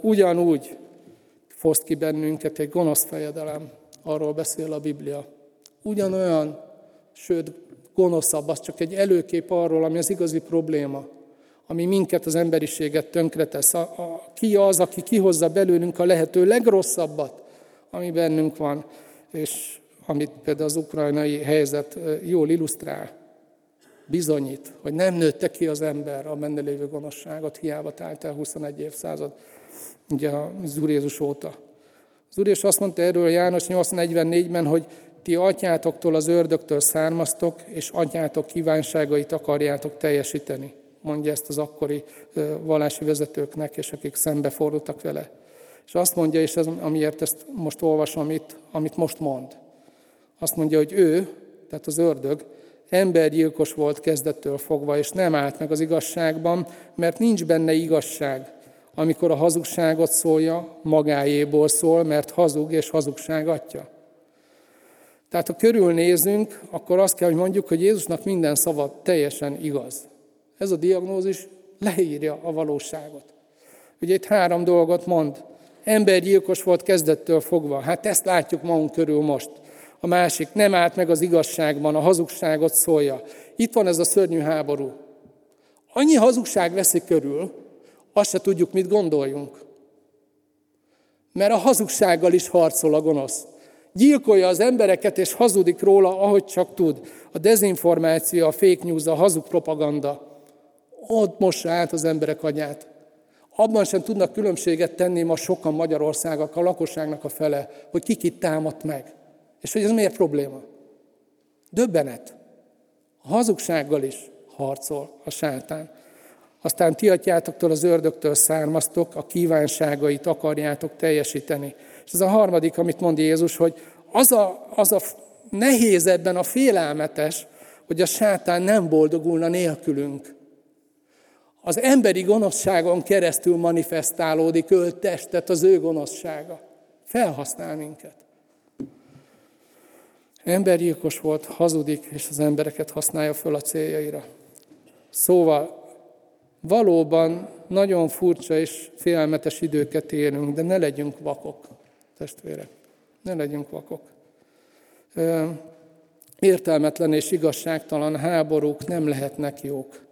Ugyanúgy foszt ki bennünket egy gonosz fejedelem, arról beszél a Biblia. Ugyanolyan, sőt, gonoszabb, az csak egy előkép arról, ami az igazi probléma ami minket, az emberiséget tönkretesz. A, a, ki az, aki kihozza belőlünk a lehető legrosszabbat, ami bennünk van, és amit például az ukrajnai helyzet jól illusztrál, bizonyít, hogy nem nőtte ki az ember a benne lévő gonoszságot, hiába tált el 21 évszázad, ugye az Úr Jézus óta. Az Úr Jézus azt mondta erről János 8.44-ben, hogy ti atyátoktól, az ördögtől származtok, és atyátok kívánságait akarjátok teljesíteni mondja ezt az akkori vallási vezetőknek, és akik szembefordultak vele. És azt mondja, és ez, amiért ezt most olvasom itt, amit most mond. Azt mondja, hogy ő, tehát az ördög, embergyilkos volt kezdettől fogva, és nem állt meg az igazságban, mert nincs benne igazság. Amikor a hazugságot szólja, magáéból szól, mert hazug és hazugság atya. Tehát ha körülnézünk, akkor azt kell, hogy mondjuk, hogy Jézusnak minden szava teljesen igaz. Ez a diagnózis leírja a valóságot. Ugye itt három dolgot mond. Embergyilkos volt kezdettől fogva. Hát ezt látjuk magunk körül most. A másik nem állt meg az igazságban, a hazugságot szólja. Itt van ez a szörnyű háború. Annyi hazugság veszi körül, azt se tudjuk, mit gondoljunk. Mert a hazugsággal is harcol a gonosz. Gyilkolja az embereket, és hazudik róla, ahogy csak tud. A dezinformáció, a fake news, a hazug propaganda ott mossa át az emberek agyát. Abban sem tudnak különbséget tenni ma sokan Magyarországak, a lakosságnak a fele, hogy ki kit támadt meg. És hogy ez miért probléma? Döbbenet. A hazugsággal is harcol a sátán. Aztán ti atyátoktól, az ördögtől származtok, a kívánságait akarjátok teljesíteni. És ez a harmadik, amit mond Jézus, hogy az a, az a nehéz ebben a félelmetes, hogy a sátán nem boldogulna nélkülünk. Az emberi gonoszságon keresztül manifestálódik, ölt testet az ő gonoszsága. Felhasznál minket. Embergyilkos volt, hazudik, és az embereket használja föl a céljaira. Szóval valóban nagyon furcsa és félelmetes időket élünk, de ne legyünk vakok, testvérek. Ne legyünk vakok. Értelmetlen és igazságtalan háborúk nem lehetnek jók.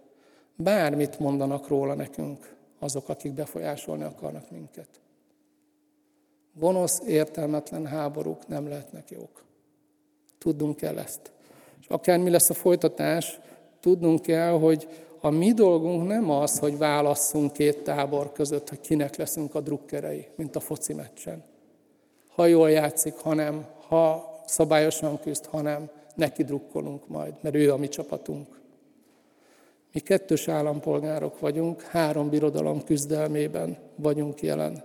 Bármit mondanak róla nekünk azok, akik befolyásolni akarnak minket. Gonosz, értelmetlen háborúk nem lehetnek jók. Tudnunk kell ezt. És akár mi lesz a folytatás, tudnunk kell, hogy a mi dolgunk nem az, hogy válasszunk két tábor között, hogy kinek leszünk a drukkerei, mint a foci meccsen. Ha jól játszik, hanem, ha szabályosan küzd, hanem neki drukkolunk majd, mert ő a mi csapatunk. Mi kettős állampolgárok vagyunk, három birodalom küzdelmében vagyunk jelen.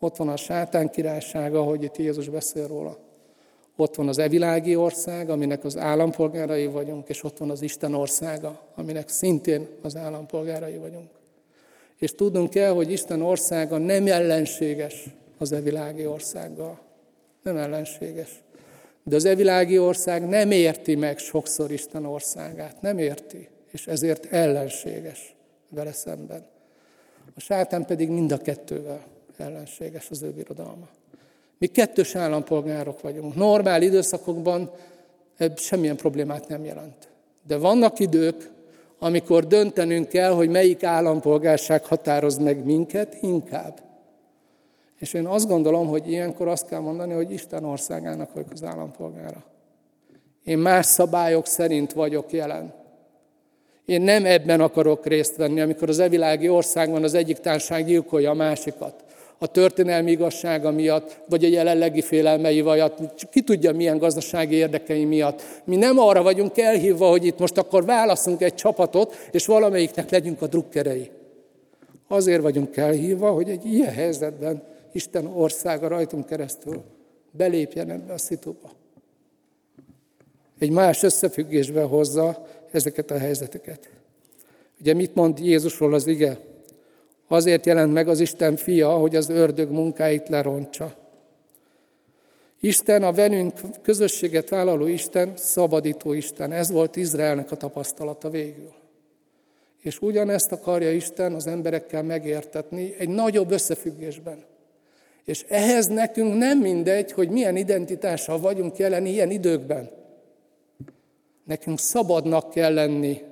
Ott van a sátán királysága, ahogy itt Jézus beszél róla. Ott van az evilági ország, aminek az állampolgárai vagyunk, és ott van az Isten országa, aminek szintén az állampolgárai vagyunk. És tudnunk kell, hogy Isten országa nem ellenséges az evilági országgal. Nem ellenséges. De az evilági ország nem érti meg sokszor Isten országát. Nem érti. És ezért ellenséges vele szemben. A sátán pedig mind a kettővel ellenséges az ő birodalma. Mi kettős állampolgárok vagyunk. Normál időszakokban semmilyen problémát nem jelent. De vannak idők, amikor döntenünk kell, hogy melyik állampolgárság határoz meg minket inkább. És én azt gondolom, hogy ilyenkor azt kell mondani, hogy Isten országának vagyok az állampolgára. Én más szabályok szerint vagyok jelen. Én nem ebben akarok részt venni, amikor az evilági országban az egyik társaság gyilkolja a másikat a történelmi igazsága miatt, vagy a jelenlegi félelmei miatt, ki tudja milyen gazdasági érdekei miatt. Mi nem arra vagyunk elhívva, hogy itt most akkor válaszunk egy csapatot, és valamelyiknek legyünk a drukkerei. Azért vagyunk elhívva, hogy egy ilyen helyzetben Isten országa rajtunk keresztül belépjen ebbe a szituba. Egy más összefüggésbe hozza ezeket a helyzeteket. Ugye mit mond Jézusról az ige? Azért jelent meg az Isten fia, hogy az ördög munkáit lerontsa. Isten, a velünk közösséget vállaló Isten, szabadító Isten. Ez volt Izraelnek a tapasztalata végül. És ugyanezt akarja Isten az emberekkel megértetni egy nagyobb összefüggésben. És ehhez nekünk nem mindegy, hogy milyen identitással vagyunk jelen ilyen időkben. Nekünk szabadnak kell lenni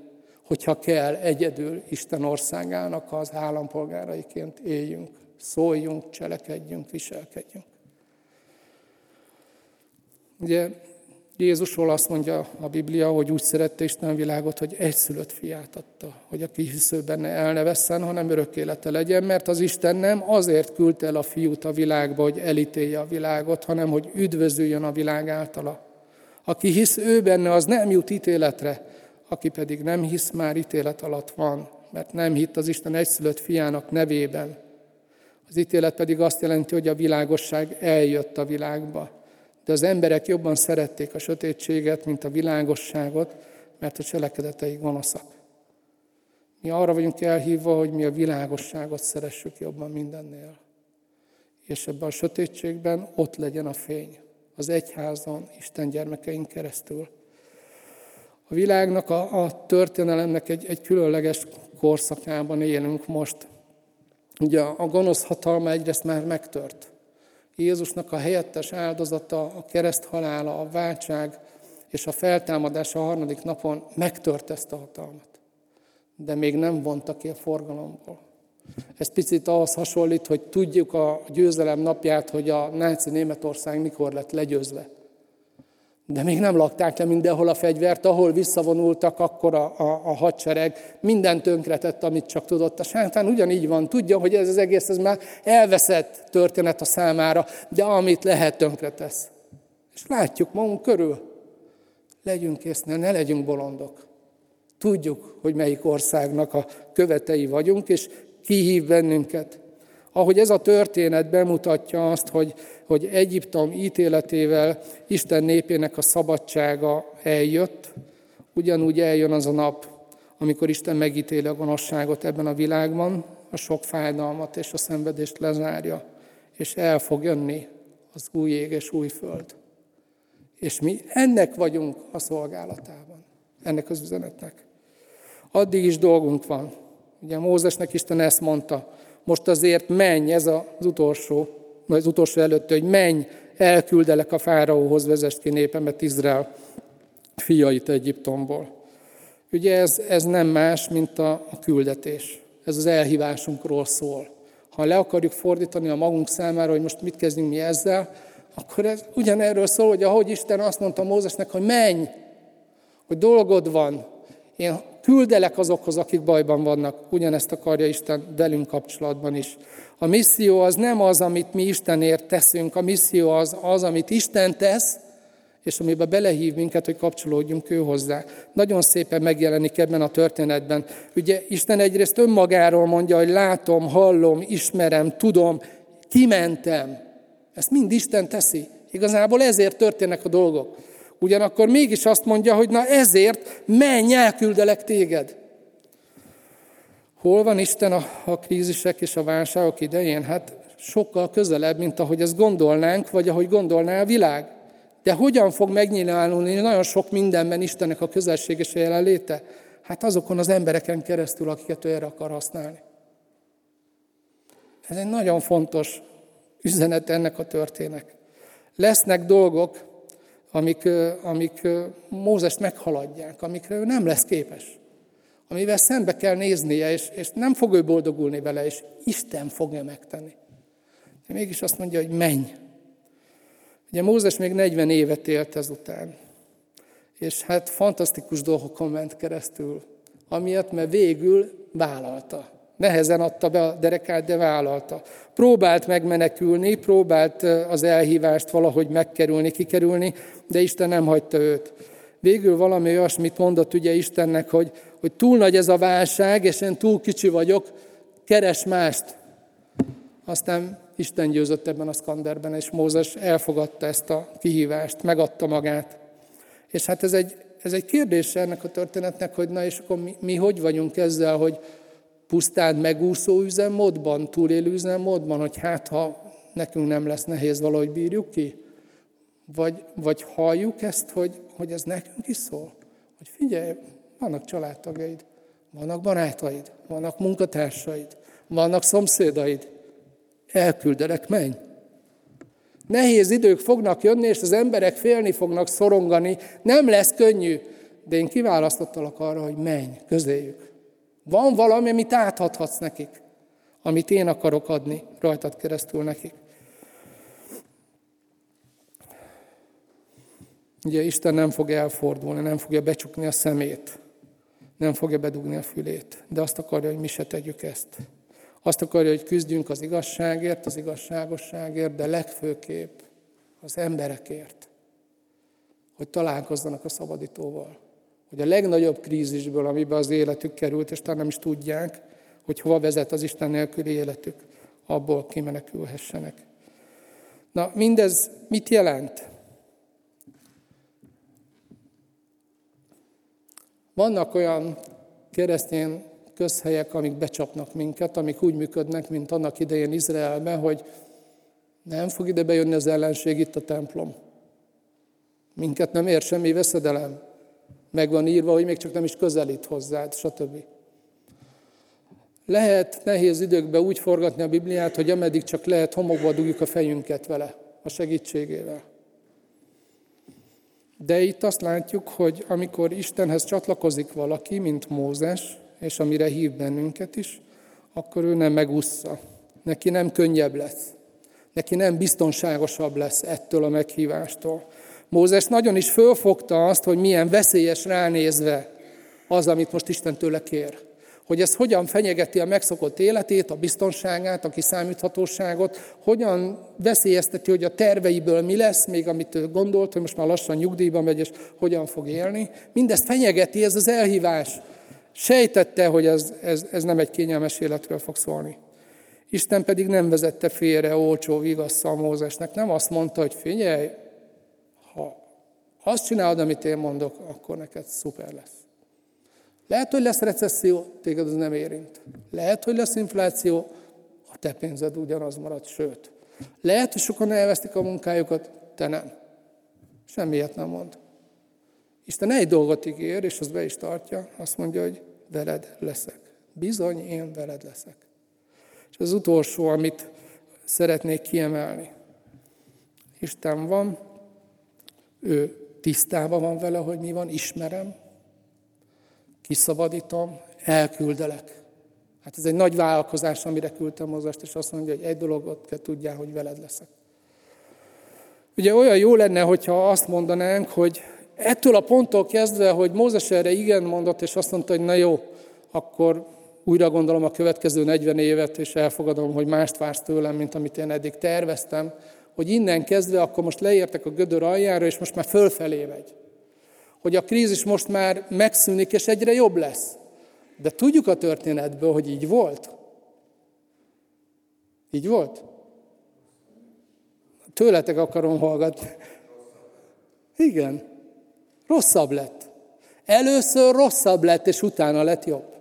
hogyha kell, egyedül Isten országának az állampolgáraiként éljünk, szóljunk, cselekedjünk, viselkedjünk. Ugye Jézusról azt mondja a Biblia, hogy úgy szerette Isten a világot, hogy egyszülött fiát adta, hogy aki hisző benne el ne vesszen, hanem örök élete legyen, mert az Isten nem azért küldte el a fiút a világba, hogy elítélje a világot, hanem hogy üdvözüljön a világ általa. Aki hisz ő benne, az nem jut ítéletre, aki pedig nem hisz, már ítélet alatt van, mert nem hitt az Isten egyszülött fiának nevében. Az ítélet pedig azt jelenti, hogy a világosság eljött a világba. De az emberek jobban szerették a sötétséget, mint a világosságot, mert a cselekedetei gonoszak. Mi arra vagyunk elhívva, hogy mi a világosságot szeressük jobban mindennél. És ebben a sötétségben ott legyen a fény. Az egyházon, Isten gyermekeink keresztül. A világnak, a, a történelemnek egy, egy különleges korszakában élünk most. Ugye a gonosz hatalma egyrészt már megtört. Jézusnak a helyettes áldozata, a kereszthalála, a váltság és a feltámadás a harmadik napon megtört ezt a hatalmat. De még nem vonta ki a forgalomból. Ez picit ahhoz hasonlít, hogy tudjuk a győzelem napját, hogy a náci Németország mikor lett legyőzve De még nem lakták le mindenhol a fegyvert, ahol visszavonultak, akkor a, a, a hadsereg minden tönkretett, amit csak tudott. A sátán ugyanígy van, tudja, hogy ez az egész ez már elveszett történet a számára, de amit lehet, tönkretesz. És látjuk magunk körül. Legyünk észnél, ne legyünk bolondok. Tudjuk, hogy melyik országnak a követei vagyunk, és kihív bennünket. Ahogy ez a történet bemutatja azt, hogy, hogy Egyiptom ítéletével Isten népének a szabadsága eljött, ugyanúgy eljön az a nap, amikor Isten megítéli a gonoszságot ebben a világban, a sok fájdalmat és a szenvedést lezárja, és el fog jönni az új ég és új föld. És mi ennek vagyunk a szolgálatában, ennek az üzenetnek. Addig is dolgunk van. Ugye Mózesnek Isten ezt mondta, most azért menj, ez az utolsó, az utolsó előtt, hogy menj, elküldelek a fáraóhoz, vezest ki népemet, Izrael fiait Egyiptomból. Ugye ez, ez nem más, mint a, a küldetés. Ez az elhívásunkról szól. Ha le akarjuk fordítani a magunk számára, hogy most mit kezdjünk mi ezzel, akkor ez ugyanerről szól, hogy ahogy Isten azt mondta Mózesnek, hogy menj, hogy dolgod van, én küldelek azokhoz, akik bajban vannak. Ugyanezt akarja Isten velünk kapcsolatban is. A misszió az nem az, amit mi Istenért teszünk, a misszió az az, amit Isten tesz, és amiben belehív minket, hogy kapcsolódjunk ő hozzá. Nagyon szépen megjelenik ebben a történetben. Ugye Isten egyrészt önmagáról mondja, hogy látom, hallom, ismerem, tudom, kimentem. Ezt mind Isten teszi. Igazából ezért történnek a dolgok. Ugyanakkor mégis azt mondja, hogy na ezért menj, elküldelek téged. Hol van Isten a, a krízisek és a válságok idején? Hát sokkal közelebb, mint ahogy ezt gondolnánk, vagy ahogy gondolná a világ. De hogyan fog megnyilvánulni nagyon sok mindenben Istennek a közelség és a jelenléte? Hát azokon az embereken keresztül, akiket ő erre akar használni. Ez egy nagyon fontos üzenet ennek a történek. Lesznek dolgok, amik, amik Mózest meghaladják, amikre ő nem lesz képes. Amivel szembe kell néznie, és, és nem fog ő boldogulni vele, és Isten fogja megtenni. De mégis azt mondja, hogy menj. Ugye Mózes még 40 évet élt ezután. És hát fantasztikus dolgokon ment keresztül, amiatt, mert végül vállalta. Nehezen adta be a derekát, de vállalta. Próbált megmenekülni, próbált az elhívást valahogy megkerülni, kikerülni, de Isten nem hagyta őt. Végül valami olyasmit mondott ugye Istennek, hogy, hogy túl nagy ez a válság, és én túl kicsi vagyok, keres mást. Aztán Isten győzött ebben a szkanderben, és Mózes elfogadta ezt a kihívást, megadta magát. És hát ez egy, ez egy kérdés ennek a történetnek, hogy na és akkor mi, mi hogy vagyunk ezzel, hogy pusztán megúszó üzemmódban, túlélő üzemmódban, hogy hát ha nekünk nem lesz nehéz, valahogy bírjuk ki? Vagy, vagy halljuk ezt, hogy, hogy ez nekünk is szól? Hogy figyelj, vannak családtagjaid, vannak barátaid, vannak munkatársaid, vannak szomszédaid. Elküldelek, menj! Nehéz idők fognak jönni, és az emberek félni fognak, szorongani. Nem lesz könnyű, de én kiválasztottalak arra, hogy menj, közéjük. Van valami, amit átadhatsz nekik, amit én akarok adni rajtad keresztül nekik. Ugye Isten nem fog elfordulni, nem fogja becsukni a szemét, nem fogja bedugni a fülét, de azt akarja, hogy mi se tegyük ezt. Azt akarja, hogy küzdjünk az igazságért, az igazságosságért, de legfőképp az emberekért, hogy találkozzanak a szabadítóval. Hogy a legnagyobb krízisből, amiben az életük került, és talán nem is tudják, hogy hova vezet az Isten nélküli életük, abból kimenekülhessenek. Na, mindez mit jelent? Vannak olyan keresztény közhelyek, amik becsapnak minket, amik úgy működnek, mint annak idején Izraelben, hogy nem fog ide bejönni az ellenség, itt a templom. Minket nem ér semmi veszedelem. Meg van írva, hogy még csak nem is közelít hozzád, stb. Lehet nehéz időkben úgy forgatni a Bibliát, hogy ameddig csak lehet, homokba dugjuk a fejünket vele, a segítségével. De itt azt látjuk, hogy amikor Istenhez csatlakozik valaki, mint Mózes, és amire hív bennünket is, akkor ő nem megúszza. Neki nem könnyebb lesz. Neki nem biztonságosabb lesz ettől a meghívástól. Mózes nagyon is fölfogta azt, hogy milyen veszélyes ránézve az, amit most Isten tőle kér. Hogy ez hogyan fenyegeti a megszokott életét, a biztonságát, a kiszámíthatóságot, hogyan veszélyezteti, hogy a terveiből mi lesz, még amit ő gondolt, hogy most már lassan nyugdíjba megy, és hogyan fog élni. Mindezt fenyegeti ez az elhívás. Sejtette, hogy ez, ez, ez nem egy kényelmes életről fog szólni. Isten pedig nem vezette félre olcsó vigasszal Mózesnek. Nem azt mondta, hogy figyelj, azt csinálod, amit én mondok, akkor neked szuper lesz. Lehet, hogy lesz recesszió, téged az nem érint. Lehet, hogy lesz infláció, a te pénzed ugyanaz marad, sőt. Lehet, hogy sokan elvesztik a munkájukat, te nem. Semmiért nem mond. Isten egy dolgot ígér, és az be is tartja, azt mondja, hogy veled leszek. Bizony, én veled leszek. És az utolsó, amit szeretnék kiemelni. Isten van, ő tisztában van vele, hogy mi van, ismerem, kiszabadítom, elküldelek. Hát ez egy nagy vállalkozás, amire küldtem Mózest, és azt mondja, hogy egy dologot kell tudjál, hogy veled leszek. Ugye olyan jó lenne, hogyha azt mondanánk, hogy ettől a ponttól kezdve, hogy Mózes erre igen mondott, és azt mondta, hogy na jó, akkor újra gondolom a következő 40 évet, és elfogadom, hogy mást vársz tőlem, mint amit én eddig terveztem, hogy innen kezdve akkor most leértek a gödör aljára, és most már fölfelé megy. Hogy a krízis most már megszűnik, és egyre jobb lesz. De tudjuk a történetből, hogy így volt. Így volt? Tőletek akarom hallgatni. Igen. Rosszabb lett. Először rosszabb lett, és utána lett jobb.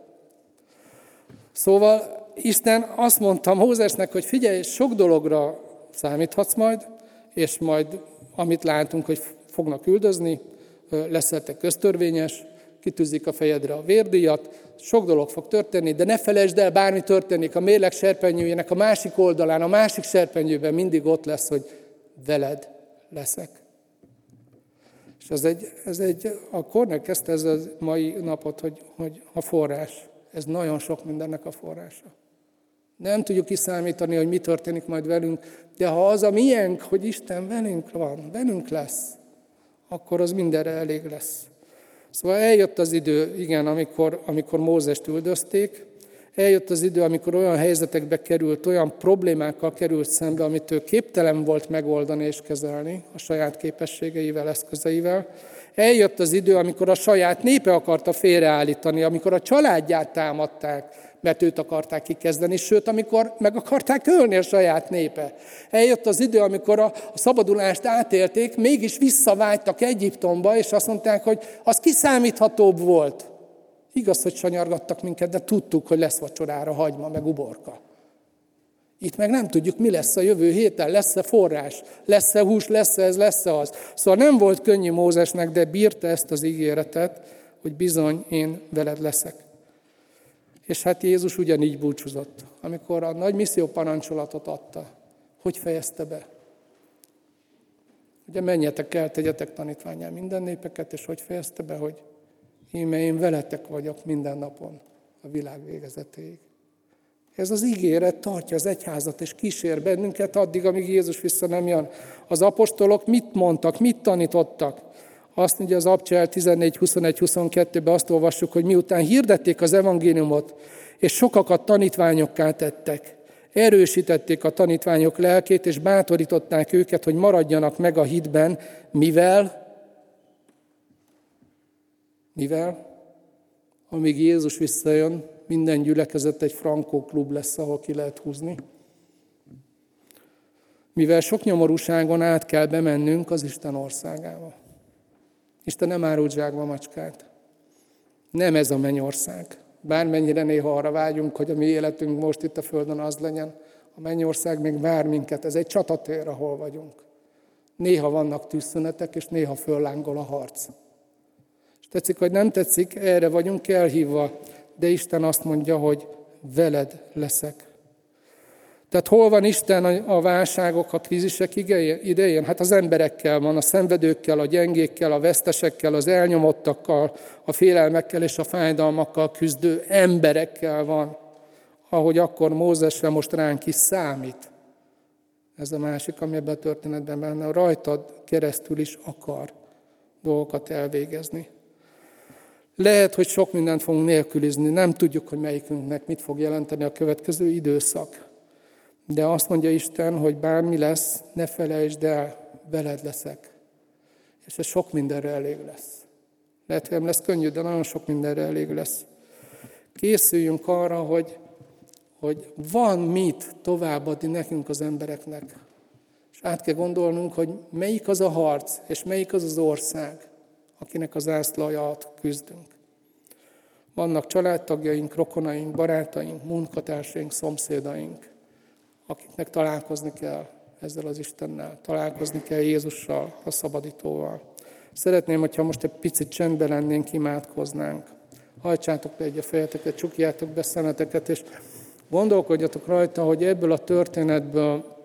Szóval Isten azt mondta Mózesnek, hogy figyelj, sok dologra számíthatsz majd, és majd amit látunk, hogy fognak üldözni, leszel te köztörvényes, kitűzik a fejedre a vérdíjat, sok dolog fog történni, de ne felejtsd el, bármi történik, a mérleg serpenyőjének a másik oldalán, a másik serpenyőben mindig ott lesz, hogy veled leszek. És ez egy, ez egy a Kornél kezdte ez a mai napot, hogy, hogy a forrás. Ez nagyon sok mindennek a forrása. Nem tudjuk kiszámítani, hogy mi történik majd velünk, de ha az a miénk, hogy Isten velünk van, velünk lesz, akkor az mindenre elég lesz. Szóval eljött az idő, igen, amikor, amikor Mózest üldözték, eljött az idő, amikor olyan helyzetekbe került, olyan problémákkal került szembe, amit ő képtelen volt megoldani és kezelni a saját képességeivel, eszközeivel. Eljött az idő, amikor a saját népe akarta félreállítani, amikor a családját támadták, mert őt akarták kikezdeni, sőt, amikor meg akarták ölni a saját népe. Eljött az idő, amikor a, a szabadulást átélték, mégis visszavágytak Egyiptomba, és azt mondták, hogy az kiszámíthatóbb volt. Igaz, hogy sanyargattak minket, de tudtuk, hogy lesz vacsorára hagyma, meg uborka. Itt meg nem tudjuk, mi lesz a jövő héten, lesz-e forrás, lesz-e hús, lesz-e ez, lesz-e az. Szóval nem volt könnyű Mózesnek, de bírta ezt az ígéretet, hogy bizony én veled leszek. És hát Jézus ugyanígy búcsúzott, amikor a nagy misszió parancsolatot adta. Hogy fejezte be? Ugye menjetek el, tegyetek tanítványán minden népeket, és hogy fejezte be, hogy íme én veletek vagyok minden napon a világ végezetéig. Ez az ígéret tartja az egyházat, és kísér bennünket addig, amíg Jézus vissza nem jön. Az apostolok mit mondtak, mit tanítottak? Azt mondja az Abcsel 14, 21, 22-ben azt olvassuk, hogy miután hirdették az evangéliumot, és sokakat tanítványokká tettek, erősítették a tanítványok lelkét, és bátorították őket, hogy maradjanak meg a hitben, mivel, mivel, amíg Jézus visszajön, minden gyülekezet egy frankó klub lesz, ahol ki lehet húzni. Mivel sok nyomorúságon át kell bemennünk az Isten országába. Isten nem árult zsákba macskát. Nem ez a mennyország. Bármennyire néha arra vágyunk, hogy a mi életünk most itt a Földön az legyen, a mennyország még vár minket. Ez egy csatatér, ahol vagyunk. Néha vannak tűzszünetek, és néha föllángol a harc. És tetszik, hogy nem tetszik, erre vagyunk elhívva, de Isten azt mondja, hogy veled leszek. Tehát hol van Isten a válságok, a krízisek idején? Hát az emberekkel van, a szenvedőkkel, a gyengékkel, a vesztesekkel, az elnyomottakkal, a félelmekkel és a fájdalmakkal küzdő emberekkel van, ahogy akkor Mózesre most ránk is számít. ez a másik, ami ebben a történetben benne, rajtad keresztül is akar dolgokat elvégezni. Lehet, hogy sok mindent fogunk nélkülizni, nem tudjuk, hogy melyikünknek mit fog jelenteni a következő időszak. De azt mondja Isten, hogy bármi lesz, ne felejtsd el, veled leszek. És ez sok mindenre elég lesz. Lehet, hogy nem lesz könnyű, de nagyon sok mindenre elég lesz. Készüljünk arra, hogy, hogy van mit továbbadni nekünk az embereknek. És át kell gondolnunk, hogy melyik az a harc, és melyik az az ország, akinek az ászlaja alatt küzdünk. Vannak családtagjaink, rokonaink, barátaink, munkatársaink, szomszédaink, akiknek találkozni kell ezzel az Istennel, találkozni kell Jézussal, a szabadítóval. Szeretném, hogyha most egy picit csendben lennénk, imádkoznánk. Hajtsátok le egy a fejeteket, csukjátok be szemeteket, és gondolkodjatok rajta, hogy ebből a történetből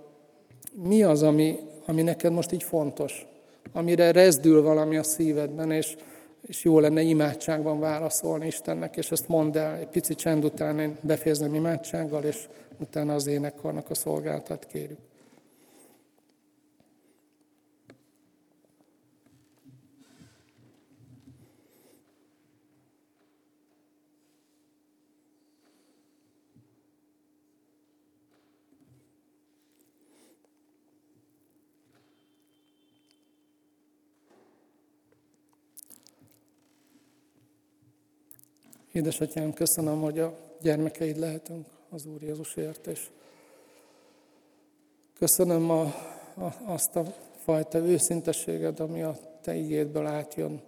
mi az, ami, ami neked most így fontos, amire rezdül valami a szívedben, és, és jó lenne imádságban válaszolni Istennek, és ezt mondd el, egy pici csend után én befejezem imádsággal, és utána az énekarnak a szolgáltat kérjük. Édesatyám, köszönöm, hogy a gyermekeid lehetünk az Úr Jézusért, és köszönöm a, a, azt a fajta őszintességed, ami a Te igédből átjön.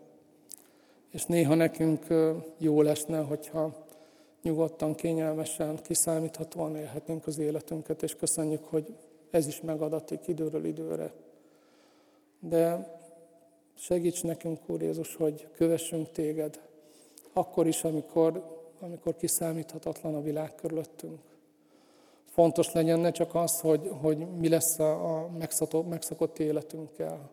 És néha nekünk jó lesne, hogyha nyugodtan, kényelmesen, kiszámíthatóan élhetnénk az életünket, és köszönjük, hogy ez is megadatik időről időre. De segíts nekünk, Úr Jézus, hogy kövessünk Téged, akkor is, amikor, amikor kiszámíthatatlan a világ körülöttünk. Fontos legyen ne csak az, hogy, hogy mi lesz a, a megszakott, életünkkel,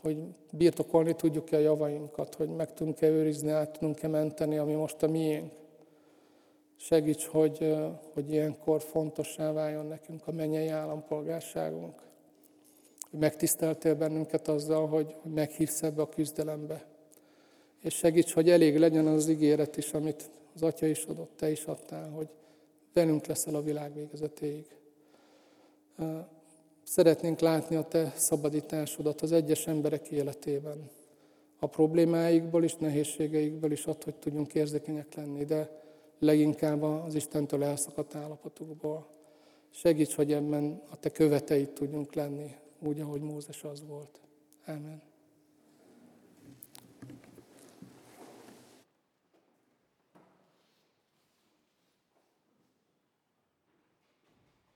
hogy birtokolni tudjuk-e a javainkat, hogy meg tudunk-e őrizni, át tudunk-e menteni, ami most a miénk. Segíts, hogy, hogy ilyenkor fontossá váljon nekünk a mennyei állampolgárságunk. Hogy megtiszteltél bennünket azzal, hogy meghívsz ebbe a küzdelembe és segíts, hogy elég legyen az ígéret is, amit az Atya is adott, Te is adtál, hogy velünk leszel a világ végezetéig. Szeretnénk látni a Te szabadításodat az egyes emberek életében. A problémáikból is, nehézségeikből is ad, hogy tudjunk érzékenyek lenni, de leginkább az Istentől elszakadt állapotukból. Segíts, hogy ebben a Te követeit tudjunk lenni, úgy, ahogy Mózes az volt. Amen.